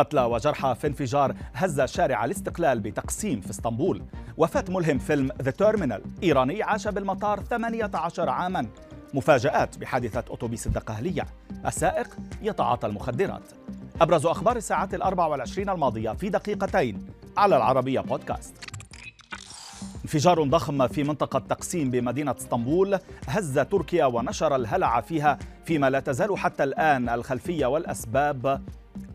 قتلى وجرحى في انفجار هز شارع الاستقلال بتقسيم في اسطنبول. وفاة ملهم فيلم The Terminal إيراني عاش بالمطار 18 عاما. مفاجآت بحادثة أتوبيس الدقهلية. السائق يتعاطى المخدرات. أبرز أخبار الساعات الأربع والعشرين الماضية في دقيقتين. على العربية بودكاست. انفجار ضخم في منطقة تقسيم بمدينة اسطنبول. هز تركيا ونشر الهلع فيها فيما لا تزال حتى الآن الخلفية والأسباب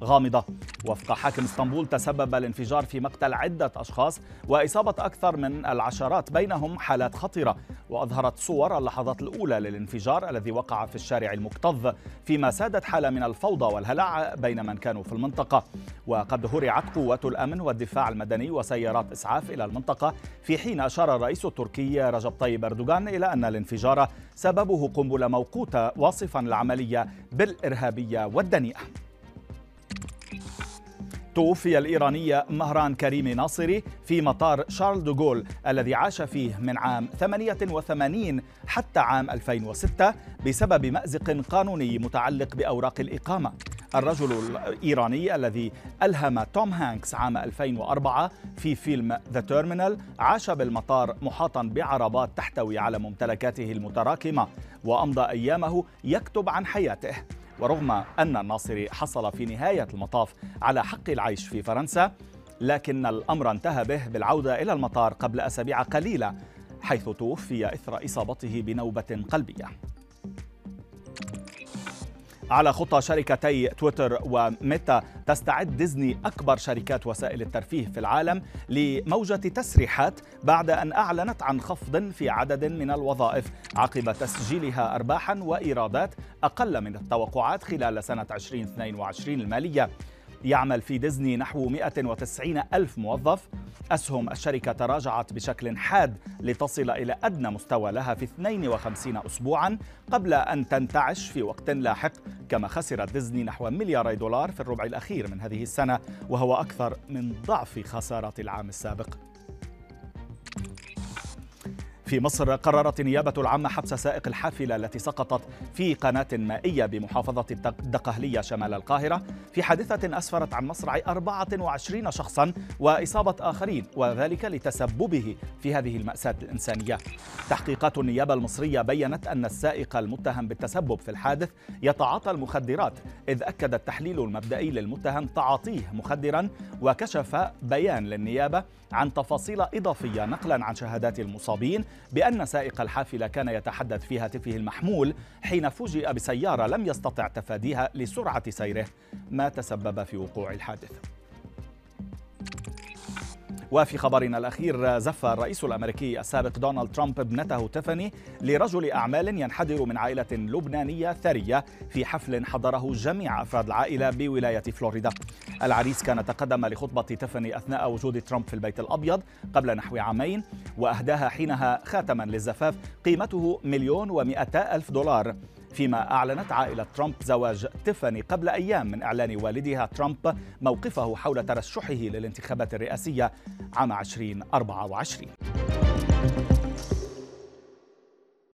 غامضة. وفق حاكم اسطنبول تسبب الانفجار في مقتل عدة أشخاص وإصابة أكثر من العشرات بينهم حالات خطرة وأظهرت صور اللحظات الأولى للانفجار الذي وقع في الشارع المكتظ فيما سادت حالة من الفوضى والهلع بين من كانوا في المنطقة. وقد هرعت قوات الأمن والدفاع المدني وسيارات إسعاف إلى المنطقة. في حين أشار الرئيس التركي رجب طيب أردوغان إلى أن الانفجار سببه قنبلة موقوتة واصفا العملية بالإرهابية والدنيئة. توفي الإيراني مهران كريمي ناصري في مطار شارل دوغول الذي عاش فيه من عام 88 حتى عام 2006 بسبب مأزق قانوني متعلق بأوراق الإقامة. الرجل الإيراني الذي ألهم توم هانكس عام 2004 في فيلم The Terminal عاش بالمطار محاطا بعربات تحتوي على ممتلكاته المتراكمة وأمضى أيامه يكتب عن حياته. ورغم أن الناصري حصل في نهاية المطاف على حق العيش في فرنسا لكن الأمر انتهى به بالعودة إلى المطار قبل أسابيع قليلة حيث توفي إثر إصابته بنوبة قلبية. على خطى شركتي تويتر وميتا تستعد ديزني أكبر شركات وسائل الترفيه في العالم لموجة تسريحات بعد أن أعلنت عن خفض في عدد من الوظائف عقب تسجيلها أرباحا وإيرادات أقل من التوقعات خلال سنة 2022 المالية. يعمل في ديزني نحو 190 ألف موظف. أسهم الشركة تراجعت بشكل حاد لتصل إلى أدنى مستوى لها في 52 أسبوعا قبل أن تنتعش في وقت لاحق. كما خسرت ديزني نحو ملياري دولار في الربع الأخير من هذه السنة وهو أكثر من ضعف خسارات العام السابق. في مصر قررت النيابة العامة حبس سائق الحافلة التي سقطت في قناة مائية بمحافظة الدقهلية شمال القاهرة. في حادثة أسفرت عن مصرع 24 شخصا وإصابة آخرين وذلك لتسببه في هذه المأساة الإنسانية. تحقيقات النيابة المصرية بيّنت أن السائق المتهم بالتسبب في الحادث يتعاطى المخدرات إذ أكد التحليل المبدئي للمتهم تعاطيه مخدرا وكشف بيان للنيابة عن تفاصيل إضافية نقلا عن شهادات المصابين بأن سائق الحافلة كان يتحدث في هاتفه المحمول حين فوجئ بسيارة لم يستطع تفاديها لسرعة سيره ما تسبب في وقوع الحادث. وفي خبرنا الأخير زف الرئيس الأمريكي السابق دونالد ترامب ابنته تيفاني لرجل أعمال ينحدر من عائلة لبنانية ثرية في حفل حضره جميع أفراد العائلة بولاية فلوريدا. العريس كان تقدم لخطبة تيفاني أثناء وجود ترامب في البيت الأبيض قبل نحو عامين وأهداها حينها خاتما للزفاف قيمته مليون ومئتا ألف دولار. فيما أعلنت عائلة ترامب زواج تيفاني قبل أيام من إعلان والدها ترامب موقفه حول ترشحه للانتخابات الرئاسية عام 2024